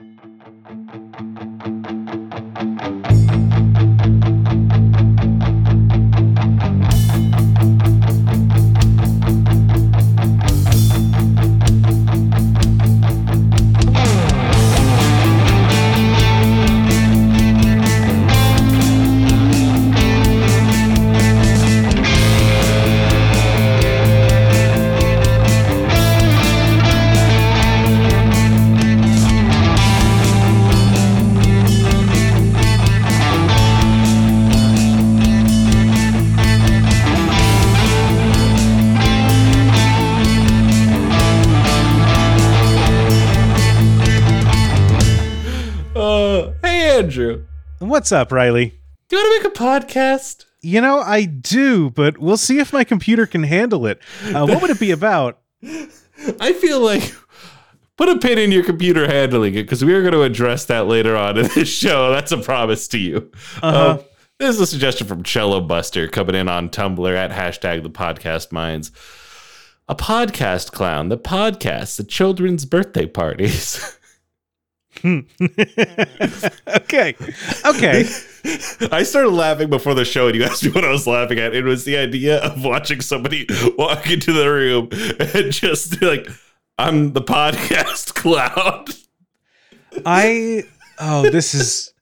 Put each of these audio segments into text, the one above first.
Uh, What's up, Riley? Do you want to make a podcast? You know, I do, but we'll see if my computer can handle it. Uh, what would it be about? I feel like put a pin in your computer handling it because we are going to address that later on in this show. That's a promise to you. Uh-huh. Um, this is a suggestion from Cello Buster coming in on Tumblr at hashtag the podcast mines. A podcast clown that podcasts at children's birthday parties. okay. Okay. I started laughing before the show, and you asked me what I was laughing at. It was the idea of watching somebody walk into the room and just like, I'm the podcast cloud. I oh, this is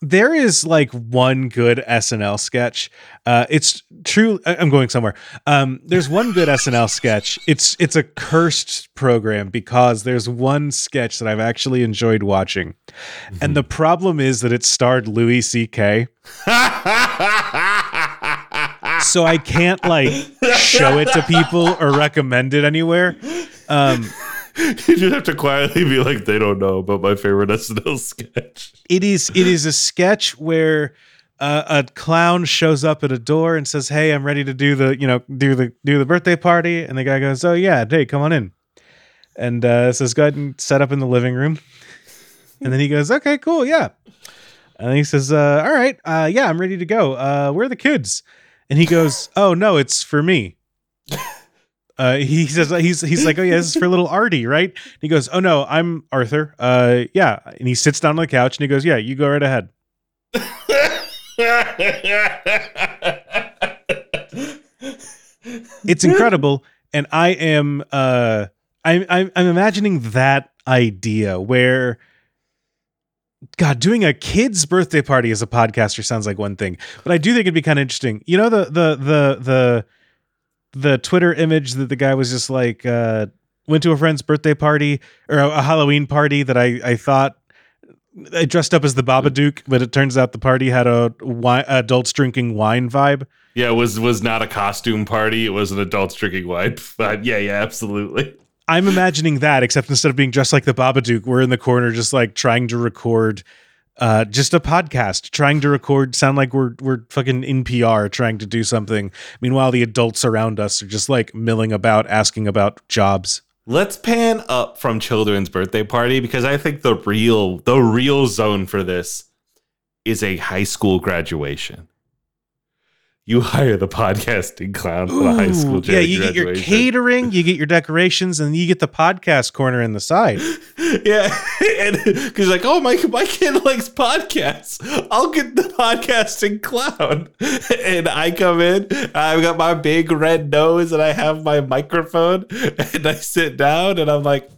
there is like one good SNL sketch. Uh it's true I'm going somewhere. Um there's one good SNL sketch. It's it's a cursed program because there's one sketch that I've actually enjoyed watching. And the problem is that it starred Louis CK. So I can't like show it to people or recommend it anywhere. Um you just have to quietly be like, they don't know about my favorite SNL sketch. it is it is a sketch where uh, a clown shows up at a door and says, "Hey, I'm ready to do the you know do the do the birthday party," and the guy goes, "Oh yeah, hey, come on in," and uh, says, "Go ahead and set up in the living room," and then he goes, "Okay, cool, yeah," and he says, uh, "All right, uh, yeah, I'm ready to go. Uh, where are the kids?" And he goes, "Oh no, it's for me." Uh, he says he's he's like, oh yeah, this is for little Artie, right? And he goes, oh no, I'm Arthur. Uh, yeah, and he sits down on the couch and he goes, yeah, you go right ahead. It's incredible, and I am uh, I'm I'm, I'm imagining that idea where. God, doing a kid's birthday party as a podcaster sounds like one thing, but I do think it'd be kind of interesting. You know the the the the the Twitter image that the guy was just like uh, went to a friend's birthday party or a, a Halloween party that I I thought I dressed up as the Babadook, but it turns out the party had a wine, adults drinking wine vibe. yeah, it was was not a costume party. It was an adults drinking wine. But yeah, yeah, absolutely. I'm imagining that, except instead of being dressed like the Babadook, we're in the corner just like trying to record uh just a podcast, trying to record sound like we're we're fucking NPR trying to do something. Meanwhile, the adults around us are just like milling about asking about jobs. Let's pan up from children's birthday party because I think the real the real zone for this is a high school graduation. You hire the podcasting clown for the high school yeah, you get your catering, you get your decorations, and you get the podcast corner in the side. Yeah, and because like, oh my, my kid likes podcasts. I'll get the podcasting clown, and I come in. I've got my big red nose, and I have my microphone, and I sit down, and I'm like,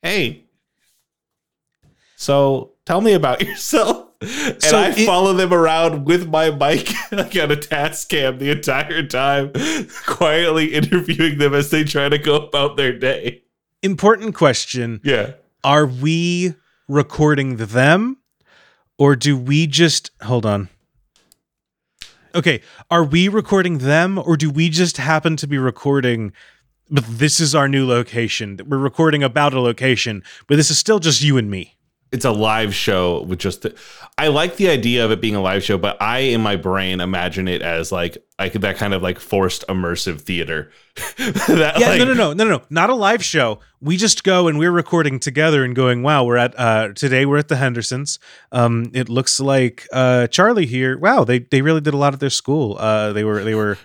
hey, so tell me about yourself. And So I it- follow them around with my mic like on a Tascam the entire time, quietly interviewing them as they try to go about their day. Important question Yeah. Are we recording them, or do we just hold on? Okay, are we recording them, or do we just happen to be recording? But this is our new location. We're recording about a location, but this is still just you and me. It's a live show with just I like the idea of it being a live show, but I in my brain imagine it as like like that kind of like forced immersive theater. that, Yeah, like, no, no, no, no, no, no, not a live show. We just go and we're recording together and going. Wow, we're at uh, today. We're at the Hendersons. Um, it looks like uh, Charlie here. Wow, they they really did a lot at their school. Uh, they were they were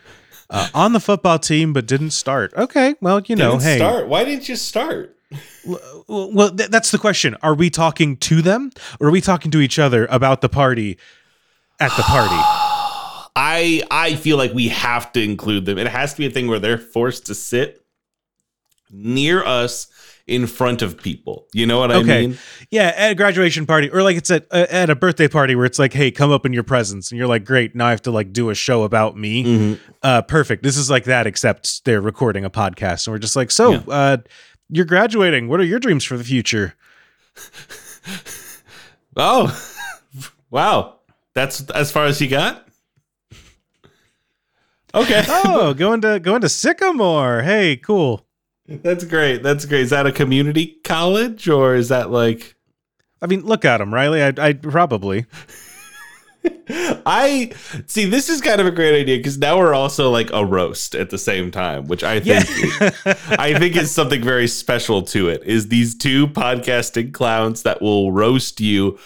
uh, on the football team but didn't start. Okay, well, you know, Didn't hey, start. Why didn't you start? Well, th- that's the question. Are we talking to them or are we talking to each other about the party at the party? I I feel like we have to include them. It has to be a thing where they're forced to sit near us in front of people. You know what I Okay. mean? Yeah, at a graduation party, or like it's at uh, at a birthday party where it's like, "Hey, come up in your presence," and you're like, "Great, now I have to like do a show about me." Mhm. Uh, perfect. This is like that, except they're recording a podcast, and we're just like, "So, Yeah. uh, you're graduating. What are your dreams for the future?" Oh, wow. That's as far as he got? Okay. oh, going to going to Sycamore. Hey, cool. That's great. That's great. Is that a community college or is that like I mean, look at him, Riley. I, I probably. I see this is kind of a great idea because now we're also like a roast at the same time, which I think I think is something very special to it. Is these two podcasting clowns that will roast you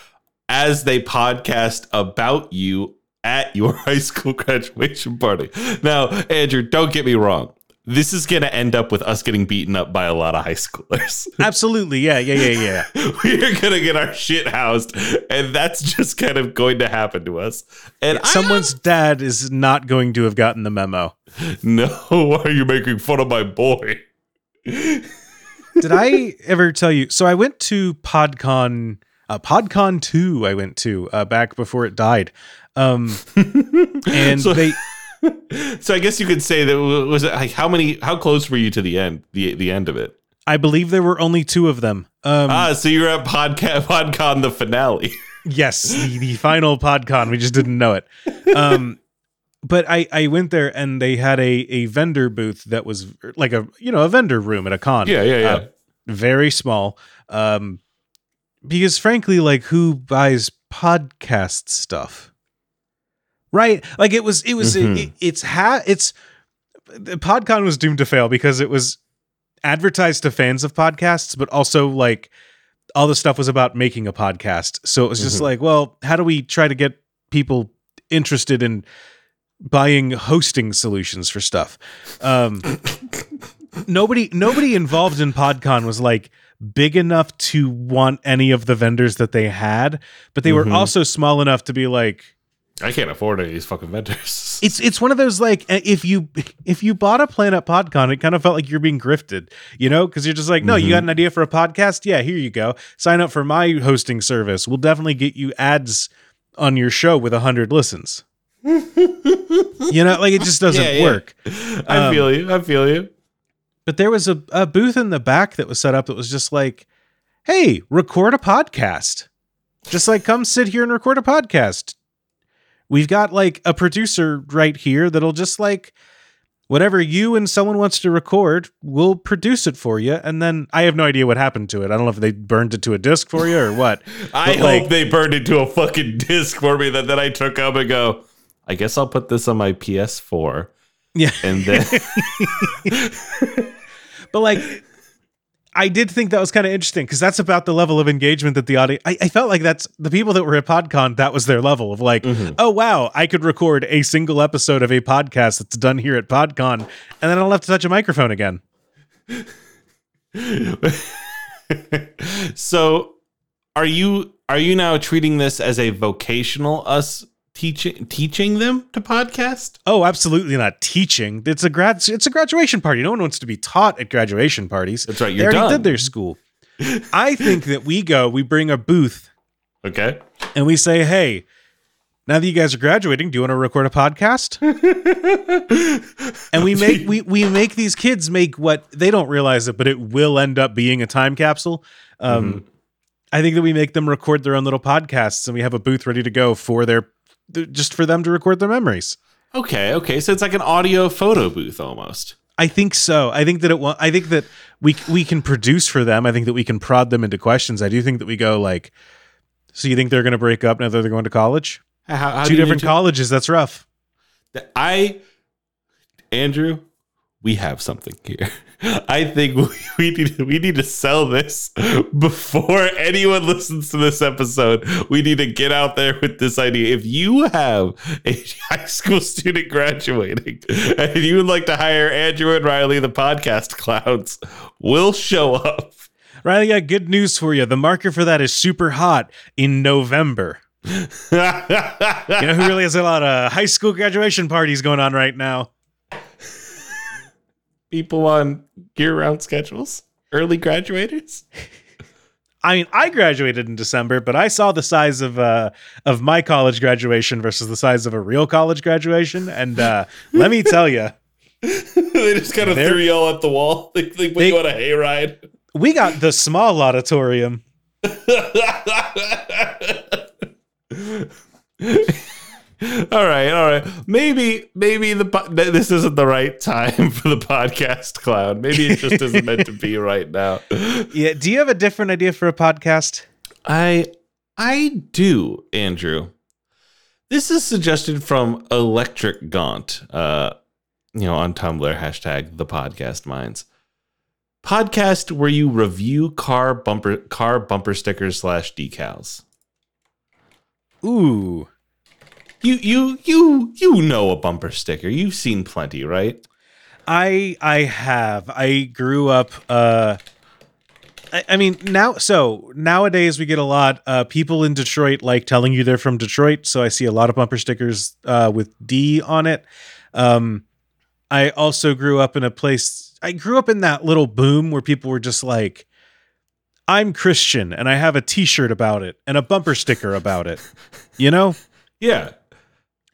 as they podcast about you at your high school graduation party. Now, Andrew, don't get me wrong. This is going to end up with us getting beaten up by a lot of high schoolers. Absolutely. Yeah, yeah, yeah, yeah. We're going to get our shit housed, and that's just kind of going to happen to us. And I Someone's dad is not going to have gotten the memo. No, why are you making fun of my boy? Did I ever tell you? So I went to PodCon, uh, PodCon 2, I went to uh, back before it died. Um, and So- they, So I guess you could say that was it like how many how close were you to the end the the end of it? I believe there were only two of them. Um, ah, so you're at podcast PodCon the finale. yes, the, the final PodCon. We just didn't know it. Um, but I, I went there and they had a, a vendor booth that was like a, you know, a vendor room at a con. yeah, yeah, yeah. Uh, very small. Um, because frankly, like who buys podcast stuff? Right? Like it was, it was, Mhm. it, it's ha, it's the PodCon was doomed to fail because it was advertised to fans of podcasts, but also like all the stuff was about making a podcast. So it was just Mhm. like, well, how do we try to get people interested in buying hosting solutions for stuff? Um, nobody nobody involved in podcon was like big enough to want any of the vendors that they had but they Mhm. were also small enough to be like I can't afford any of these fucking vendors. it's it's one of those like uh, if you if you bought a plan at podcon it kind of felt like you're being grifted you know? Because you're just like no you got an idea for a podcast? Yeah here you go. Sign up for my hosting service. We'll definitely get you ads on your show with 100 listens. You know like it just doesn't Yeah, yeah. work. I Um, feel you. I feel you. but there was a, a booth in the back that was set up that was just like hey record a podcast. Just like come sit here and record a podcast we've got like a producer right here that'll just like whatever you and someone wants to record we'll produce it for you and then i have no idea what happened to it i don't know if they burned it to a disc for you or what I but, like- hope they burned into a fucking disc for me that then I took up and go. I guess I'll put this on my PS4 yeah and then but like I did think that was kind of interesting because that's about the level of engagement that the audience. I, I felt like that's the people that were at PodCon. That was their level of like, Mhm. oh wow, I could record a single episode of a podcast that's done here at PodCon, and then I don't have to touch a microphone again. so are you are you now treating this as a vocational us teaching teaching them to podcast Oh, absolutely not teaching. It's a grad. It's a graduation party. No one wants to be taught at graduation parties. that's right you're already done did their school. I think that we go, we bring a booth, okay and we say, hey. Now that you guys are graduating, do you want to record a podcast? and we make we we make these kids make what they don't realize it, but it will end up being a time capsule. Um, I think that we make them record their own little podcasts, and we have a booth ready to go for their th- just for them to record their memories. okay okay so it's like an audio photo booth almost I think so. I think that it. wa- I think that we we can produce for them. I think that we can prod them into questions. I do think that we go like. So you think they're going to break up now that they're going to college? how, how Two different colleges. That's rough. I, Andrew, we have something here. I think we, we need we need to sell this before anyone listens to this episode. We need to get out there with this idea. If you have a high school student graduating and you would like to hire Andrew and Riley, the podcast clowns, we'll show up. Riley, I got good news for you. The market for that is super hot in November. You know who really has a lot of high school graduation parties going on right now? People on year-round schedules, early graduators. I mean, I graduated in December, but I saw the size of uh, of my college graduation versus the size of a real college graduation, and uh, let me tell you, they just kind of threw you all at the wall. They, they They- on a hayride. we got the small auditorium. all right, all right. Maybe, maybe the this isn't the right time for the podcast, clown. Maybe it just isn't meant to be right now. Yeah. Do you have a different idea for a podcast? I, I do, Andrew. This is suggested from Electric Gaunt. Uh, you know, on Tumblr hashtag the podcast mines. Podcast where you review car bumper car bumper stickers slash decals. Ooh. You you you you know a bumper sticker. You've seen plenty, right? I I have. I grew up uh I, I mean now so nowadays we get a lot uh people in Detroit like telling you they're from Detroit, so I see a lot of bumper stickers uh with D on it. Um I also grew up in a place I grew up in that little boom where people were just like I'm Christian and I have a t-shirt about it and a bumper sticker about it. You know? Yeah.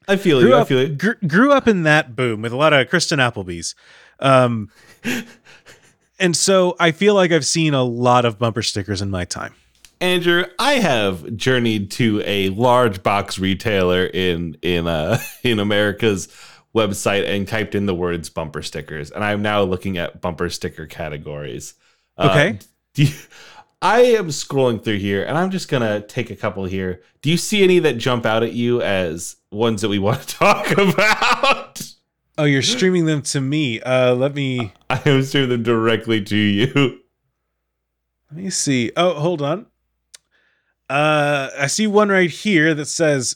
I feel grew you. I feel you. gr- grew up in that boom with a lot of Kristen Applebee's. Um, and so I feel like I've seen a lot of bumper stickers in my time. Andrew, I have journeyed to a large box retailer in in uh in America's website and typed in the words bumper stickers, and I'm now looking at bumper sticker categories. Uh, Okay. do you- I am scrolling through here, and I'm just gonna take a couple here. Do you see any that jump out at you as ones that we want to talk about? Oh, you're streaming them to me. Uh, let me I am streaming them directly to you. let me see. Oh, hold on. Uh, I see one right here that says.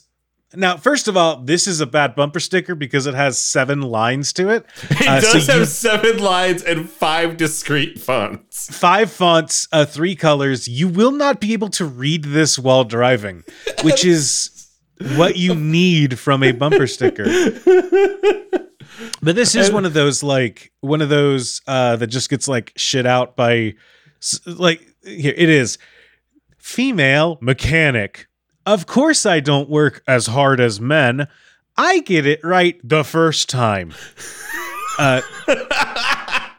Now, first of all, this is a bad bumper sticker because it has seven lines to it. It Uh, so does have you- seven lines and five discrete fonts. five fonts, uh, three colors. You will not be able to read this while driving, which is what you need from a bumper sticker. But this is one of those like one of those uh, that just gets like shit out by like here it is female mechanic. Of course I don't work as hard as men. I get it right the first time. Uh,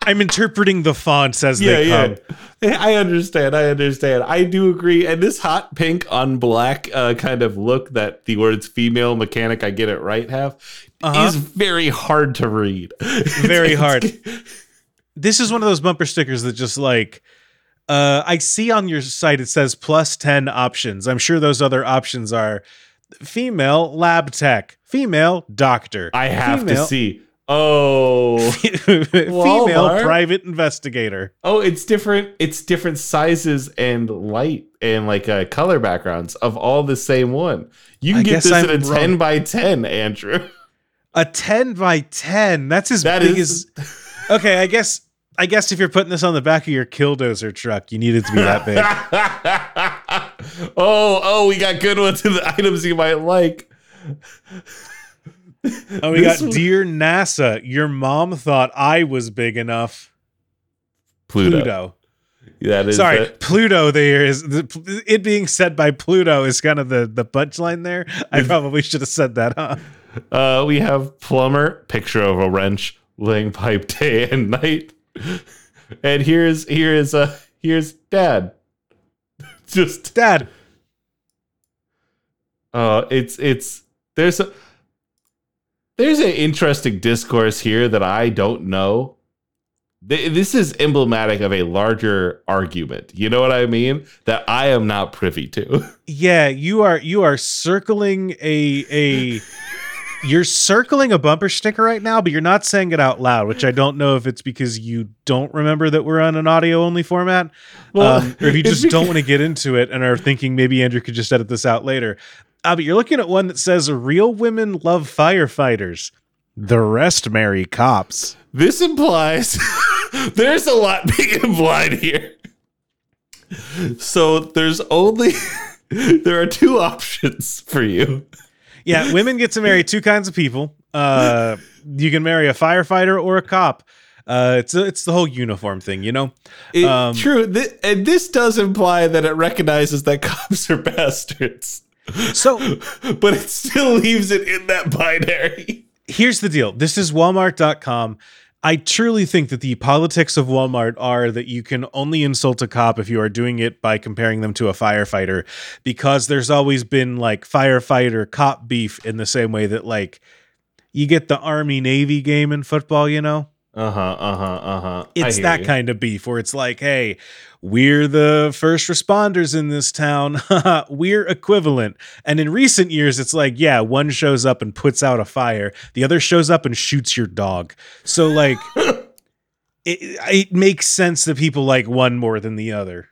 I'm interpreting the fonts as yeah, they come. yeah. I understand. I understand. I do agree. And this hot pink on black uh, kind of look that the words female mechanic, I get it right, have Uh-huh. is very hard to read. Very hard. this is one of those bumper stickers that just like uh I see on your site it says plus 10 options. I'm sure those other options are female lab tech, female doctor, I have to see. Oh, female private investigator. oh, it's different. It's different sizes and light and like uh, color backgrounds of all the same one. You can I get this I'm in a wrong. ten by ten, Andrew. A 10 by 10. That's as That big is- as Okay, I guess I guess if you're putting this on the back of your killdozer truck, you need it to be that big. oh, oh, we got good ones in the items you might like. Oh, we This got Dear NASA, your mom thought I was big enough. Pluto. Pluto. That is Sorry, the- Pluto. There is the, it being said by Pluto is kind of the the punchline there. I probably should have said that. Huh? Uh, we have plumber, picture of a wrench, laying pipe day and night. And here's here is uh here's dad. Just Dad, uh it's it's there's a there's an interesting discourse here that I don't know. This is emblematic of a larger argument. You know what I mean? That I am not privy to. yeah, you are you are circling a a you're circling a bumper sticker right now, but you're not saying it out loud, which I don't know if it's because you don't remember that we're on an audio only format, um, or if you just don't want to get into it and are thinking maybe Andrew could just edit this out later. Uh, but you're looking at one that says "Real women love firefighters, the rest marry cops." This implies there's a lot being implied here. So there's only there are two options for you. Yeah, women get to marry two kinds of people. Uh, you can marry a firefighter or a cop. Uh, it's it's the whole uniform thing, you know. It- Um, true, Th- and this does imply that it recognizes that cops are bastards, So but it still leaves it in that binary. here's the deal. This is Walmart.com. I truly think that the politics of Walmart are that you can only insult a cop if you are doing it by comparing them to a firefighter, because there's always been like firefighter cop beef in the same way that like you get the Army Navy game in football, you know? Uh huh. Uh huh. Uh huh. It's that kind of beef where it's like, hey, we're the first responders in this town. we're equivalent. And in recent years, it's like, yeah, one shows up and puts out a fire, the other shows up and shoots your dog. So, like, it, it makes sense that people like one more than the other.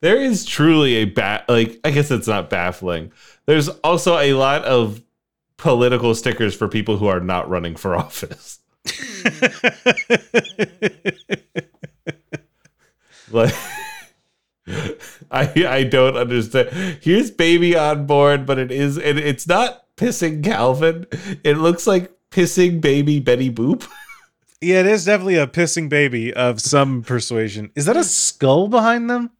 There is truly a bat. Like I guess it's not baffling. There's also a lot of political stickers for people who are not running for office. Hmm. Like I I don't understand. Here's baby on board, but it is it, it's not pissing Calvin. It looks like pissing baby Betty Boop. yeah, it is definitely a pissing baby of some persuasion. Is that a skull behind them?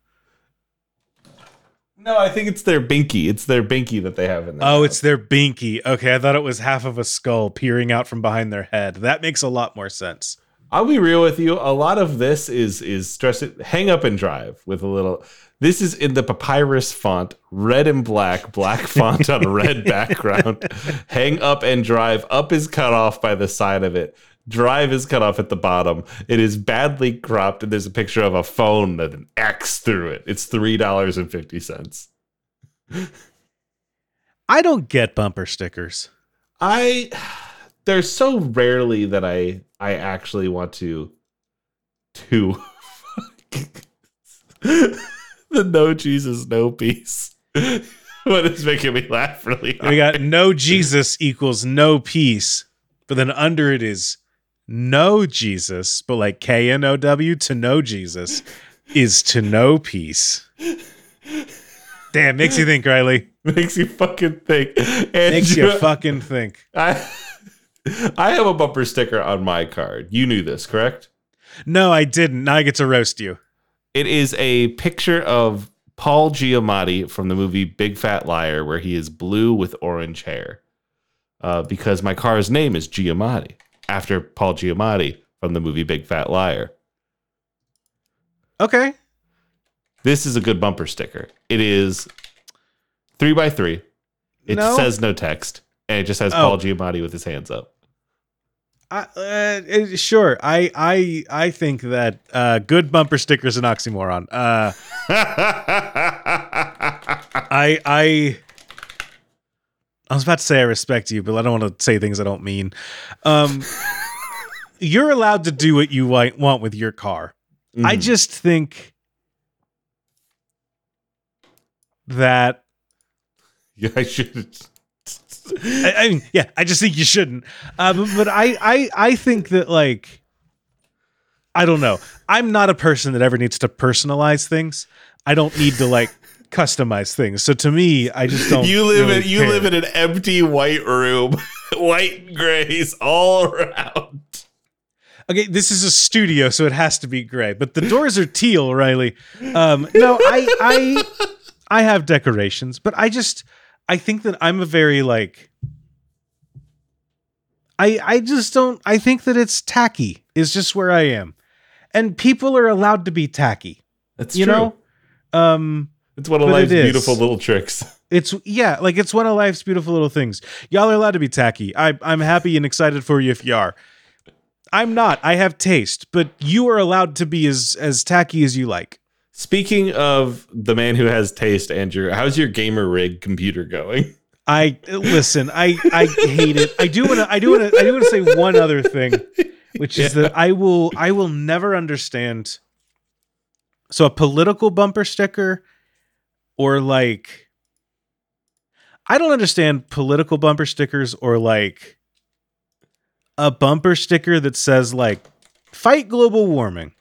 No, I think it's their binky. It's their binky that they have in there. Oh, it's their binky. Okay, I thought it was half of a skull peering out from behind their head. That makes a lot more sense. I'll be real with you. A lot of this is is stress it hang up and drive with a little this is in the papyrus font, red and black, black font on a red background. hang up and drive. Up is cut off by the side of it. Drive is cut off at the bottom. It is badly cropped, and there's a picture of a phone with an X through it. It's three dollars and fifty cents. I don't get bumper stickers. I there's so rarely that I I actually want to to the no Jesus no peace. what is making me laugh really hard. We got no Jesus equals no peace, but then under it is no Jesus, but like K N O W to know Jesus is to know peace. Damn, makes you think, Riley. makes you fucking think. And Makes you fucking think. I I have a bumper sticker on my card. You knew this, correct? No, I didn't. Now I get to roast you. It is a picture of Paul Giamatti from the movie Big Fat Liar, where he is blue with orange hair. Uh, because my car's name is Giamatti, after Paul Giamatti from the movie Big Fat Liar. Okay. This is a good bumper sticker. It is three by three. It No. says no text, and it just has Oh. Paul Giamatti with his hands up. I, uh, sure. I I I think that uh, good bumper sticker is an oxymoron. Uh, I I I was about to say I respect you, but I don't want to say things I don't mean. Um, you're allowed to do what you want with your car. I Mhm. just think that yeah, I should. I, I mean, yeah, I just think you shouldn't. Uh, but, but I, I, I think that like, I don't know. I'm not a person that ever needs to personalize things. I don't need to like customize things. So to me, I just don't. You live really in you care. live in an empty white room, white and grays all around. Okay, this is a studio, so it has to be gray. But the doors are teal, Riley. Um, no, I, I, I have decorations, but I just, I think that I'm a very like. I, I just don't. I think that it's tacky. Is just where I am, and people are allowed to be tacky. That's you true. know, um, it's one of but life's beautiful little tricks. it's yeah, like it's one of life's beautiful little things. Y'all are allowed to be tacky. I, I'm happy and excited for you if you are. I'm not. I have taste, but you are allowed to be as as tacky as you like. Speaking of the man who has taste, Andrew, how's your gamer rig computer going? I listen. I I hate it. I do want to. I do want to. I do want to say one other thing, which is that I will. I will never understand. So a political bumper sticker, or like, I don't understand political bumper stickers, or like a bumper sticker that says like "fight global warming,"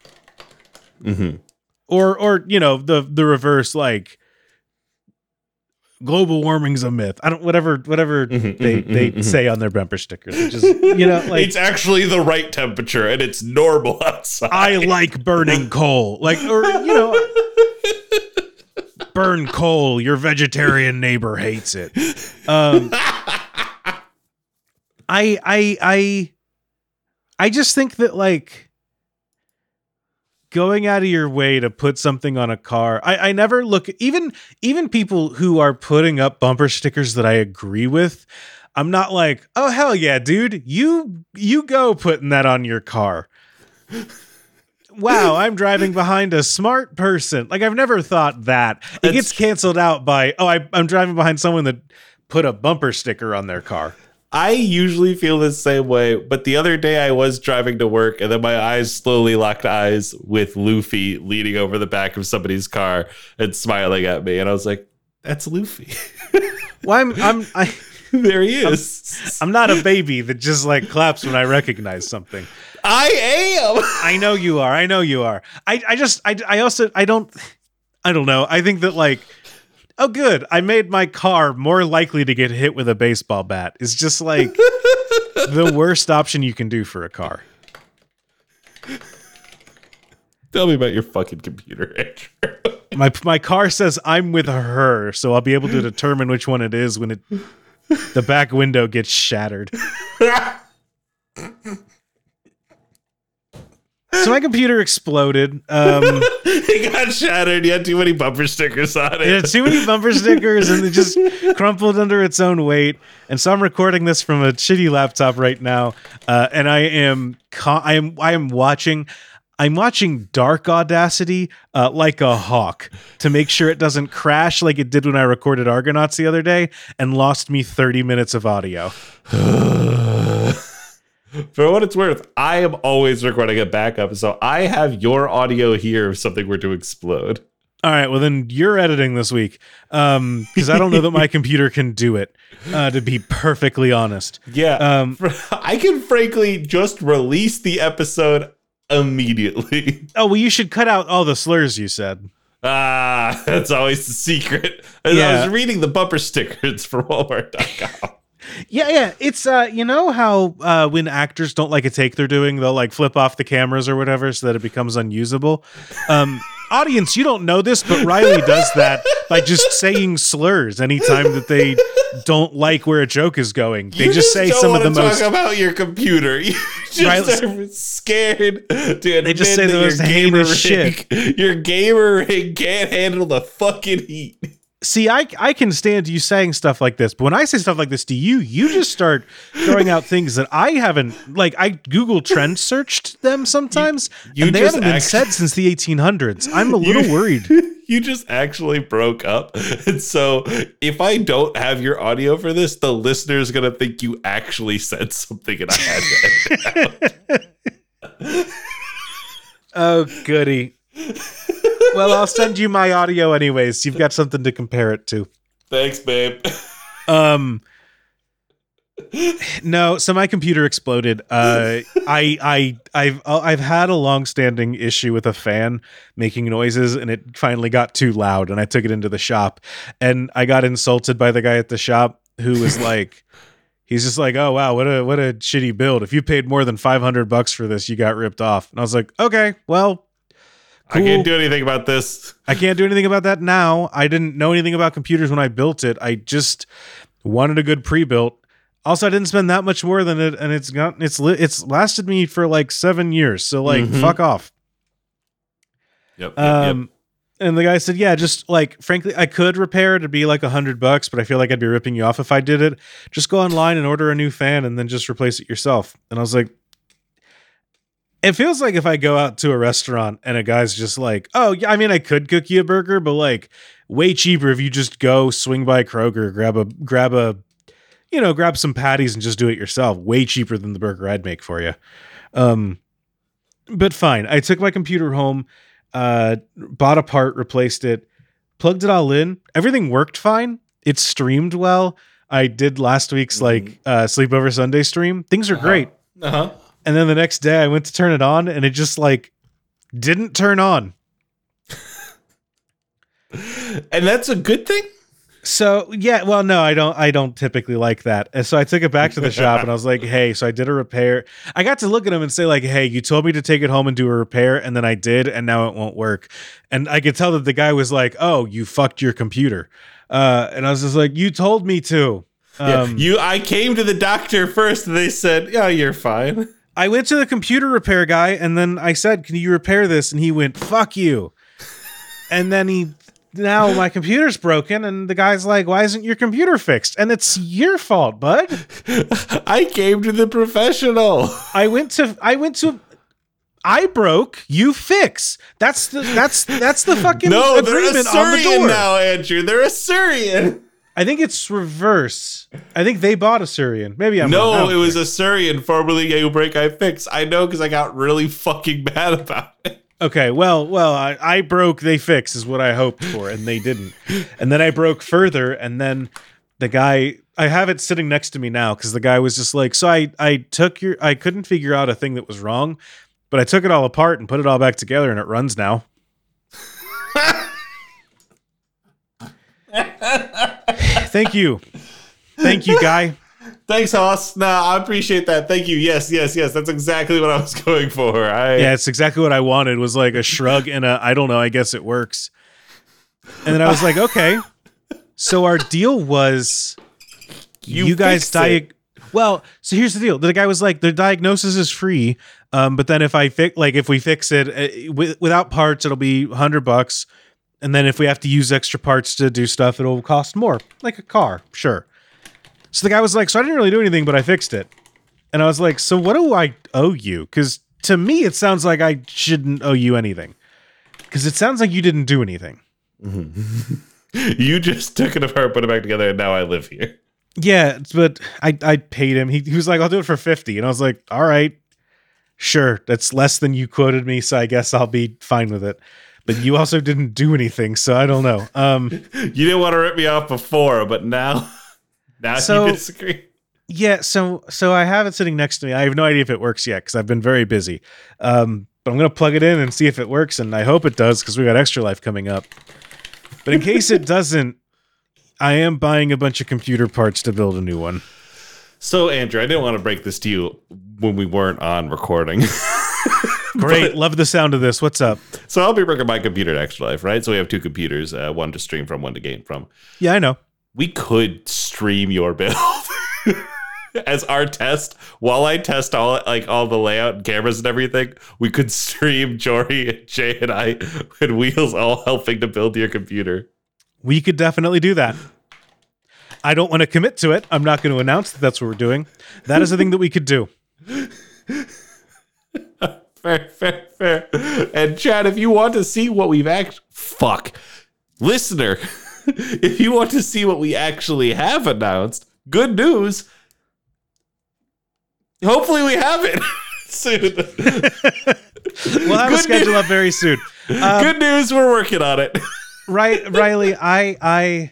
Mm-hmm. or or you know the the reverse like global warming's a myth. I don't whatever whatever Mhm, they mhm, they mhm, mhm. say on their bumper stickers, is you know like it's actually the right temperature and it's normal outside. I like burning coal, like or you know burn coal. Your vegetarian neighbor hates it. Um, I I I I just think that like going out of your way to put something on a car. I, I never look even even people who are putting up bumper stickers that I agree with. I'm not like, oh hell yeah, dude, you you go putting that on your car. Wow, I'm driving behind a smart person. Like I've never thought that. It That's- gets canceled out by oh I, I'm driving behind someone that put a bumper sticker on their car. I usually feel the same way, but the other day I was driving to work and then my eyes slowly locked eyes with Luffy leaning over the back of somebody's car and smiling at me. And I was like, that's Luffy. Well, I'm I'm I, there he is. I'm not a baby that just like claps when I recognize something. I am. I know you are. I know you are. I I just I I also I don't I don't know. I think that like oh good, I made my car more likely to get hit with a baseball bat. Is just like the worst option you can do for a car. Tell me about your fucking computer, Andrew. My my car says I'm with her, so I'll be able to determine which one it is when it the back window gets shattered. So my computer exploded. Um it got shattered. You had too many bumper stickers on it. It had too many bumper stickers and it just crumpled under its own weight. And so I'm recording this from a shitty laptop right now, uh, and I am co- I am I am watching. I'm watching Dark Audacity uh, like a hawk to make sure it doesn't crash like it did when I recorded ARGonauts the other day and lost me 30 minutes of audio. For what it's worth, I am always recording a backup, so I have your audio here if something were to explode. All right, well then you're editing this week because I don't know that my computer can do it. Uh, to be perfectly honest, Yeah, um, I can frankly just release the episode immediately. oh well, you should cut out all the slurs you said. Ah, that's always the secret. As I was reading the bumper stickers for Walmart.com. Yeah, yeah. It's uh you know how uh when actors don't like a take they're doing, they'll like flip off the cameras or whatever so that it becomes unusable. Um audience, you don't know this, but Riley does that by just saying slurs anytime that they don't like where a joke is going. They You just, say some of the wanna most talk about your computer. You just Right, are scared to admit just say that the your gamer rig, your gamer rig can't handle the fucking heat. See, I I can stand you saying stuff like this, but when I say stuff like this to you, you just start throwing out things that I haven't like. I Google trend searched them sometimes, you and they haven't been said since the 1800s. I'm a little You- worried. You just actually broke up. And so if I don't have your audio for this, the listener is gonna think you actually said something and I had to edit it out. Oh, goody. Well, I'll send you my audio anyways. You've got something to compare it to. Thanks, babe. Um No, so my computer exploded. Uh I I I've I've had a long-standing issue with a fan making noises and it finally got too loud and I took it into the shop and I got insulted by the guy at the shop who was like He's just like, "Oh wow, what a what a shitty build. If you paid more than 500 bucks for this, you got ripped off." And I was like, "Okay, well, I can't do anything about this. I can't do anything about that now. I didn't know anything about computers when I built it. I just wanted a good pre-built. Also, I didn't spend that much more than it, and it's got it's li- it's lasted me for like seven years. So like, Mhm. fuck off. Yep. yep, yep. Um, and the guy said, "Yeah, just like frankly, I could repair it. It'd be like a hundred bucks, but I feel like I'd be ripping you off if I did it. Just go online and order a new fan, and then just replace it yourself." And I was like. It feels like if I go out to a restaurant and a guy's just like, "Oh, yeah, I mean, I could cook you a burger, but like, way cheaper if you just go swing by Kroger, grab a grab a, you know, grab some patties and just do it yourself. Way cheaper than the burger I'd make for you." Um, but fine. I took my computer home, uh, bought a part, replaced it, plugged it all in. Everything worked fine. It streamed well. I did last week's like uh, sleepover Sunday stream. Things are great. Uh-huh. And then the next day I went to turn it on and it just like didn't turn on. And that's a good thing? So yeah, well, no, I don't. I don't typically like that. And so I took it back to the shop, and I was like, "Hey," so I did a repair. I got to look at him and say, "Like, hey, you told me to take it home and do a repair, and then I did, and now it won't work." And I could tell that the guy was like, "Oh, you fucked your computer," uh, and I was just like, "You told me to." Yeah. Um, You I came to the doctor first and they said, Yeah, you're fine. I went to the computer repair guy, and then I said, "Can you repair this?" And he went, "Fuck you." And then he. Now my computer's broken, and the guy's like, "Why isn't your computer fixed?" And it's your fault, bud. I came to the professional. I went to I went to I broke, you fix. That's the that's that's the fucking No, they're agreement on the door. now, Andrew. They're Assyrian. I think it's reverse. I think they bought a Syrian. Maybe I'm No, don't it was a Syrian formerly You Break I Fix. I know because I got really fucking mad about it. okay. Well, well, I, I broke, they fix is what I hoped for, and they didn't. And then I broke further, and then the guy. I have it sitting next to me now because the guy was just like, so I I took your I couldn't figure out a thing that was wrong, but I took it all apart and put it all back together, and it runs now. Thank you. Thank you, guy. Thanks, Hoss. Nah, I appreciate that. Thank you. Yes, yes, yes. That's exactly what I was going for. I Yeah, it's exactly what I wanted. Was like a shrug and a I don't know. I guess it works. And then I was like, okay. So our deal was you, You guys diag. Well, so here's the deal. The guy was like, the diagnosis is free, um, but then if I fix, like, if we fix it uh, wi- without parts, it'll be hundred bucks, and then if we have to use extra parts to do stuff, it'll cost more, like a car, sure. So the guy was like, so I didn't really do anything, but I fixed it, and I was like, so what do I owe you? Because to me, it sounds like I shouldn't owe you anything, because it sounds like you didn't do anything. you just took it apart, put it back together, and now I live here. Yeah, but I I paid him. He, he was like, "I'll do it for 50." And I was like, "All right. Sure. That's less than you quoted me, so I guess I'll be fine with it." But you also didn't do anything, so I don't know. Um You didn't want to rip me off before, but now, now So- you disagree. yeah, so so I have it sitting next to me. I have no idea if it works yet cuz I've been very busy. Um but I'm going to plug it in and see if it works and I hope it does cuz we got extra life coming up. But in case it doesn't, I am buying a bunch of computer parts to build a new one. So, Andrew, I didn't want to break this to you when we weren't on recording. Great. Love the sound of this. What's up? so, I'll be bringing my computer to Extra Life, right? So, we have two computers, uh, one to stream from, one to game from. Yeah, I know. We could stream your build. As our test, while I test all like all the layout and cameras and everything, we could stream Jory and Jay and I and Wheels all helping to build your computer. We could definitely do that. I don't want to commit to it. I'm not going to announce that that's what we're doing. That is a thing that we could do. Fair, fair, fair. And Chad, if you want to see what we've act fuck. Listener, if you want to see what we actually have announced, good news. Hopefully we have it soon. We'll have a schedule news. up very soon. Um, good news, we're working on it. right, Riley, I I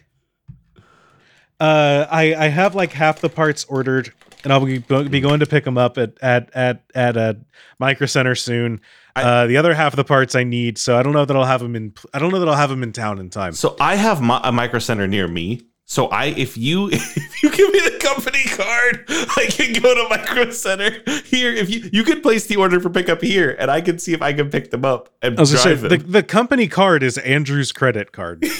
uh I I have like half the parts ordered and I'll be, be going to pick them up at at at at a micro center soon. I- uh, the other half of the parts I need, so I don't know that I'll have them in. I don't know that I'll have them in town in time. So I have my, a micro center near me. So I, if you, if you give me the company card, I can go to micro center here. If you, you can place the order for pickup here, and I can see if I can pick them up and gonna say, drive the, them. the company card is Andrew's credit card.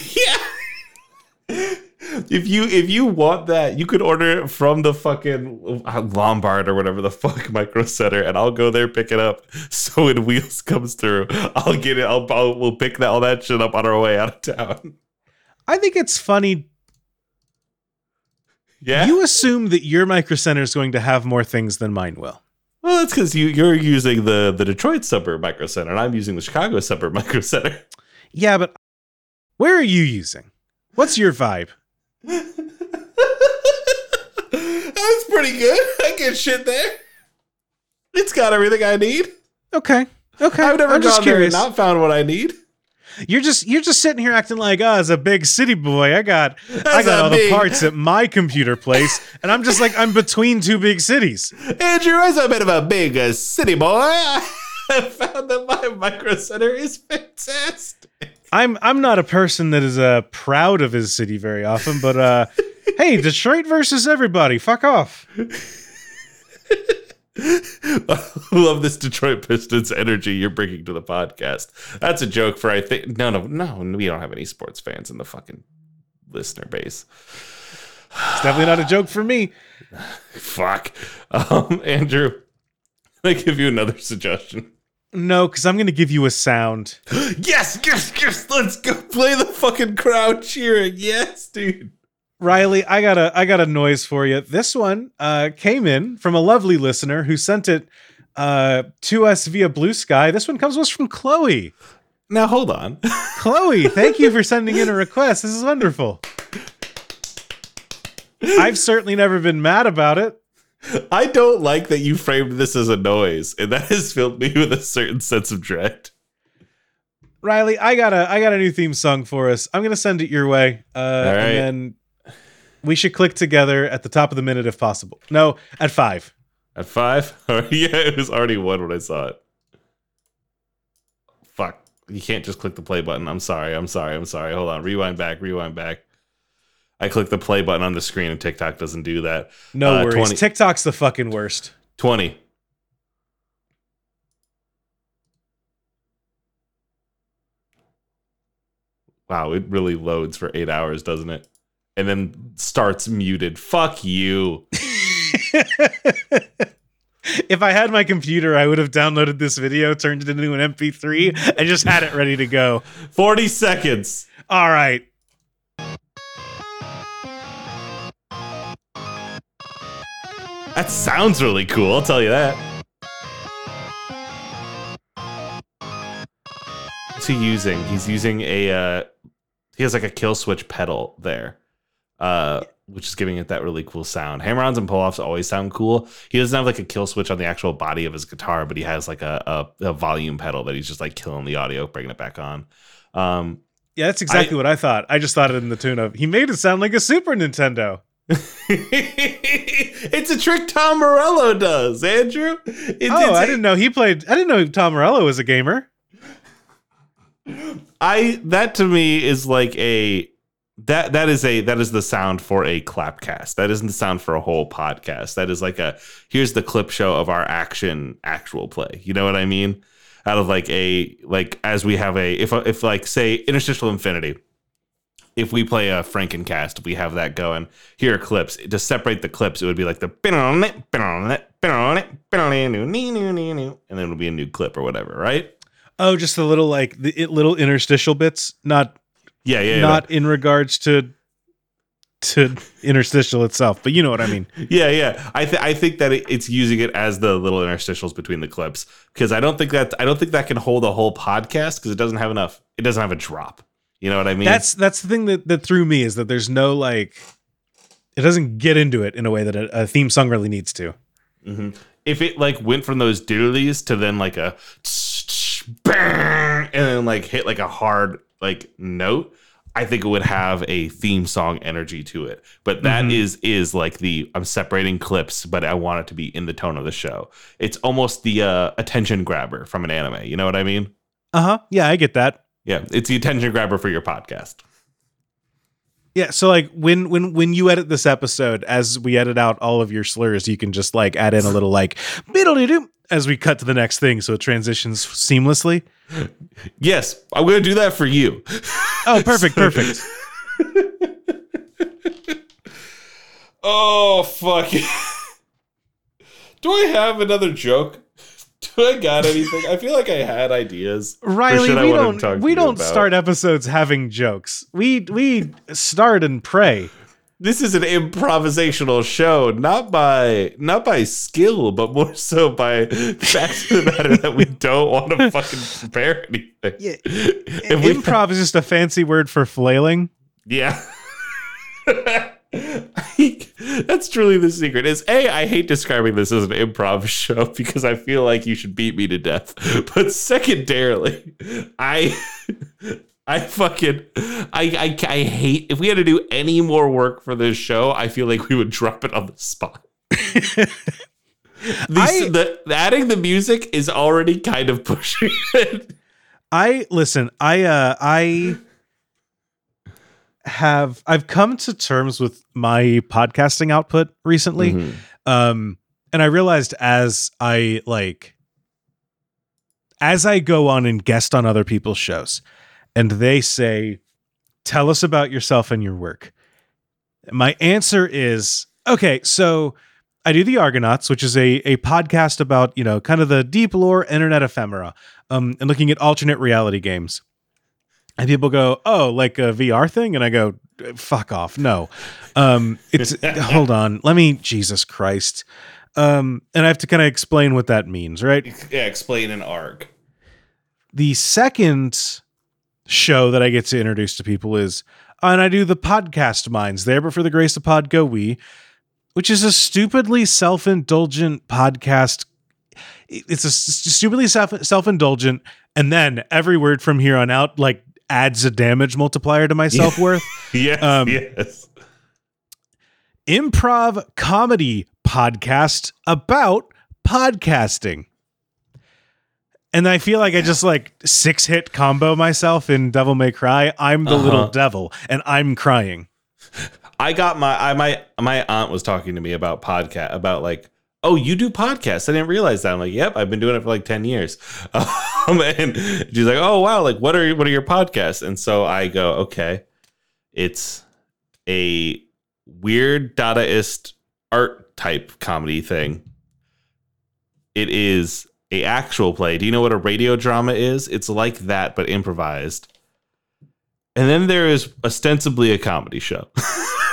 If you if you want that, you could order it from the fucking Lombard or whatever the fuck micro center, and I'll go there pick it up. So when Wheels comes through, I'll get it. I'll, I'll we'll pick that all that shit up on our way out of town. I think it's funny Yeah. You assume that your micro center is going to have more things than mine will. Well, that's because you you're using the the Detroit suburb micro center, and I'm using the Chicago suburb micro center. Yeah, but where are you using? What's your vibe? That's pretty good. I get shit there. It's got everything I need. Okay. Okay. I've never I'm just gone there and curious. not found what I need. You're just you're just sitting here acting like, oh, as a big city boy, I got I got all the parts at my computer place, and I'm just like I'm between two big cities. Andrew, as a bit of a big uh, city boy, I found that my micro center is fantastic. I'm I'm not a person that is uh proud of his city very often, but uh hey, Detroit versus everybody. Fuck off. Love this Detroit Pistons energy you're bringing to the podcast. That's a joke for I think no no no we don't have any sports fans in the fucking listener base. It's definitely not a joke for me. Fuck. Um, Andrew, I give you another suggestion. No, because I'm gonna give you a sound. yes, yes, yes. Let's go play the fucking crowd cheering. Yes, dude. Riley, I got a I got a noise for you. This one uh, came in from a lovely listener who sent it uh, to us via Bluesky. This one comes to us from Chloe. Now hold on. Chloe, thank you for sending in a request. This is wonderful. I've certainly never been mad about it. I don't like that you framed this as a noise, and that has filled me with a certain sense of dread. Riley, I got a I got a new theme song for us. I'm gonna send it your way, uh, right. and then we should click together at the top of the minute if possible. No, at five. At five? Oh, yeah, it was already one when I saw it. Fuck. You can't just click the play button. I'm sorry. I'm sorry. I'm sorry. Hold on. Rewind back. Rewind back. I click the play button on the screen and TikTok doesn't do that. No Uh, worries. 20. TikTok's the fucking worst. 20. Wow, it really loads for eight hours, doesn't it? And then starts muted. Fuck you. if I had my computer, I would have downloaded this video, turned it into an MP3, and just had it ready to go. 40 seconds. All right. That sounds really cool, I'll tell you that. What's he using? He's using a uh he has like a kill switch pedal there. Uh which is giving it that really cool sound. Hammer-ons and pull-offs always sound cool. He doesn't have like a kill switch on the actual body of his guitar, but he has like a a, a volume pedal that he's just like killing the audio, bringing it back on. Um Yeah, that's exactly what I thought. I just thought it in the tune of he made it sound like a Super Nintendo. it's a trick Tom Morello does, Andrew. It's, oh, it's I didn't know he played. I didn't know Tom Morello was a gamer. I that to me is like a that that is a that is the sound for a clapcast. That isn't the sound for a whole podcast. That is like a here's the clip show of our action actual play. You know what I mean? Out of like a like as we have a if if like say interstitial infinity. If we play a Frankencast, we have that going. Here are clips. To separate the clips, it would be like the and then it would be a new clip or whatever, right? Oh, just the little like the little interstitial bits, not Yeah, yeah, yeah. not in regards to to interstitial itself, but you know what I mean. Yeah, yeah. I th- I think that it, it's using it as the little interstitials between the clips because I don't think that I don't think that can hold a whole podcast because it doesn't have enough. It doesn't have a drop. You know what I mean? That's that's the thing that that threw me is that there's no like it doesn't get into it in a way that a, a theme song really needs to. Mhm. if it like went from those doodlies to then like a bang, and then like hit like a hard like note. I think it would have a theme song energy to it. But that Mhm. is is like the I'm separating clips, but I want it to be in the tone of the show. It's almost the uh, attention grabber from an anime. You know what I mean? Uh huh. Yeah, I get that. Yeah, it's the attention grabber for your podcast. Yeah, so like when when when you edit this episode, as we edit out all of your slurs, you can just like add in a little like biddle as we cut to the next thing, so it transitions seamlessly. Yes, I'm going to do that for you. Oh, perfect, perfect. Oh fuck. do I have another joke? Do I got anything? I feel like I had ideas. Riley, shit I we don't talk we don't about. start episodes having jokes. We we start and pray. This is an improvisational show, not by not by skill, but more so by the fact of the matter that we don't want to fucking prepare anything. Yeah. If we- Improv is just a fancy word for flailing. Yeah. That's truly the secret. Is a I hate describing this as an improv show because I feel like you should beat me to death. But secondarily, I I fucking I, I I hate if we had to do any more work for this show, I feel like we would drop it on the spot. the, I- the adding the music is already kind of pushing it. I listen. I uh, I have I've come to terms with my podcasting output recently. Mhm. Um, and I realized as I like as I go on and guest on other people's shows, and they say, "Tell us about yourself and your work." My answer is okay. So I do the ARGonauts, which is a a podcast about you know kind of the deep lore internet ephemera, um, and looking at alternate reality games. And people go, "Oh, like a VR thing," and I go, "Fuck off, no." Um, it's hold on, let me. Jesus Christ, um, and I have to kind of explain what that means, right? Yeah, explain an arc. the second show that I get to introduce to people is, and I do the podcast Mines there, but for the grace of Pod Go We, which is a stupidly self indulgent podcast. It's a stupidly self self indulgent, and then every word from here on out like adds a damage multiplier to my self worth. Yes, Um, yes. improv comedy podcast about podcasting. And I feel like I just like six hit combo myself in Devil May Cry. I'm the little Uh-huh. devil and I'm crying. I got my I my my aunt was talking to me about podcast about like oh you do podcasts. I didn't realize that. I'm like yep I've been doing it for like 10 years. Um, and she's like oh wow like what are what are your podcasts? And so I go okay it's a weird Dadaist art type comedy thing. It is a actual play. Do you know what a radio drama is? It's like that but improvised. And then there is ostensibly a comedy show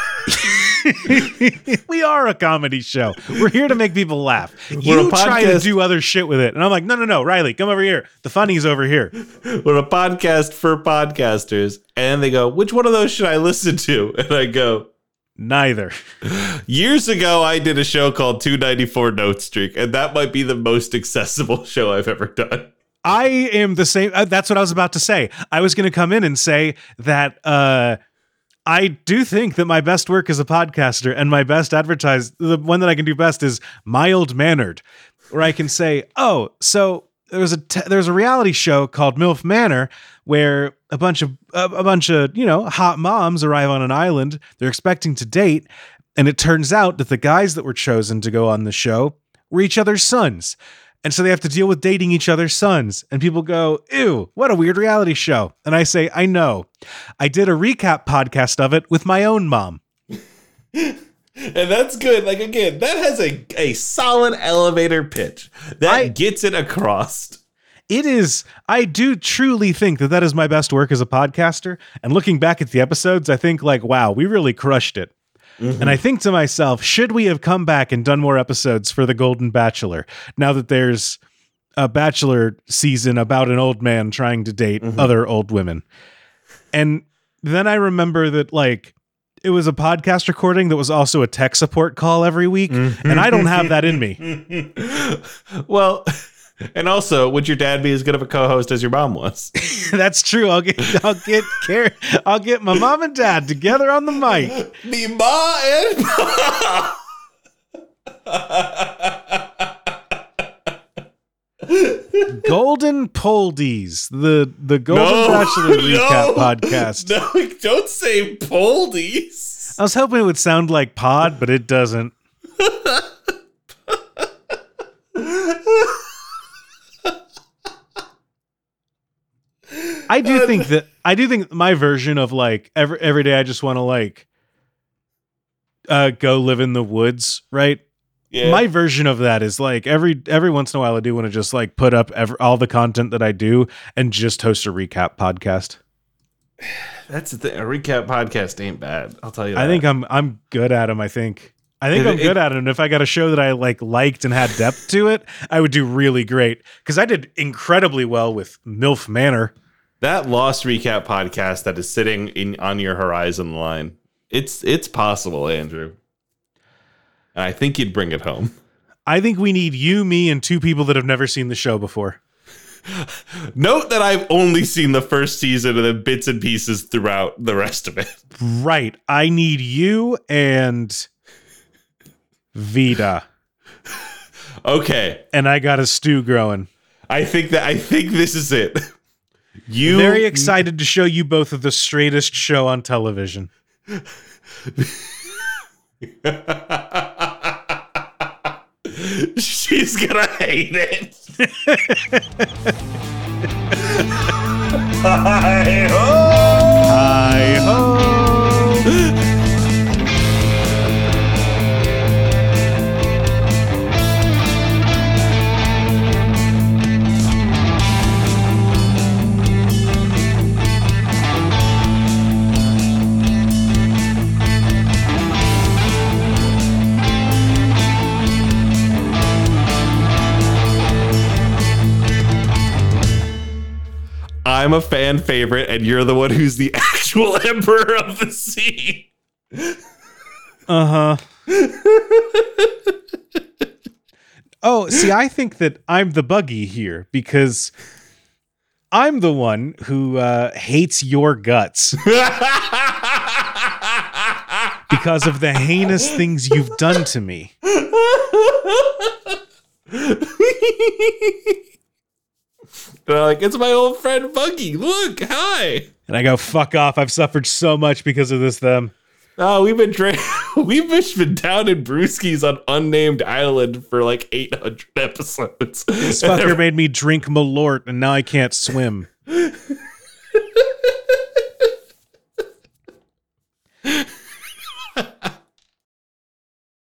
we are a comedy show. We're here to make people laugh. We're You try to do other shit with it. And I'm like, no, no, no, Riley, come over here. The funny's over here. We're a podcast for podcasters. And they go, which one of those should I listen to? And I go, Neither. years ago, I did a show called 294 Note Streak, and that might be the most accessible show I've ever done. I am the same. Uh, that's what I was about to say. I was going to come in and say that uh, I do think that my best work as a podcaster and my best advertised, the one that I can do best is mild mannered, where I can say, "Oh, so there was a t- there was a reality show called MILF Manor where a bunch of a, a bunch of you know hot moms arrive on an island. They're expecting to date, and it turns out that the guys that were chosen to go on the show were each other's sons." And so they have to deal with dating each other's sons. And people go, ew, what a weird reality show. And I say, I know. I did a recap podcast of it with my own mom. And that's good. Like, again, that has a, a solid elevator pitch that I- gets it across. It is, I do truly think that that is my best work as a podcaster. And looking back at the episodes, I think, like, wow, we really crushed it. Mm-hmm. And I think to myself, should we have come back and done more episodes for The Golden Bachelor now that there's a Bachelor season about an old man trying to date mm-hmm. other old women? And then I remember that, like, it was a podcast recording that was also a tech support call every week. Mm-hmm. And I don't have that in me. well, and also, would your dad be as good of a co host as your mom was? That's true. I'll get, I'll get, care, I'll get my mom and dad together on the mic. Me ma and Golden Poldies, the the Golden Bachelor recap podcast. No, don't say Poldies. I was hoping it would sound like pod, but it doesn't. I do think that I do think my version of like every every day I just want to like uh go live in the woods, right? Yeah. My version of that is like every every once in a while I do want to just like put up ever, all the content that I do and just host a recap podcast. That's the thing. A recap podcast ain't bad. I'll tell you that. I think I'm I'm good at them. I think I think It- I'm good at it. And if I got a show that I like liked and had depth to it, I would do really great. Because I did incredibly well with MILF Manor. That lost recap podcast that is sitting in on your horizon line. It's it's possible, Andrew. And I think you'd bring it home. I think we need you, me, and two people that have never seen the show before. Note that I've only seen the first season and then bits and pieces throughout the rest of it. Right. I need you and Vita. Okay. And I got a stew growing. I think that I think this is it. You Very excited to show you both of the straightest show on television. She's gonna hate it. Hi-ho! Hi ho! I'm a fan favorite, and you're the one who's the actual emperor of the sea. Uh huh. oh, see, I think that I'm the buggy here because I'm the one who uh, hates your guts because of the heinous things you've done to me. They're like, it's my old friend Buggy. Look, hi. And I go, fuck off. I've suffered so much because of this, them. Oh, we've been dra- we've been down in Brewskis on unnamed island for like 800 episodes. This fucker made me drink Malort and now I can't swim.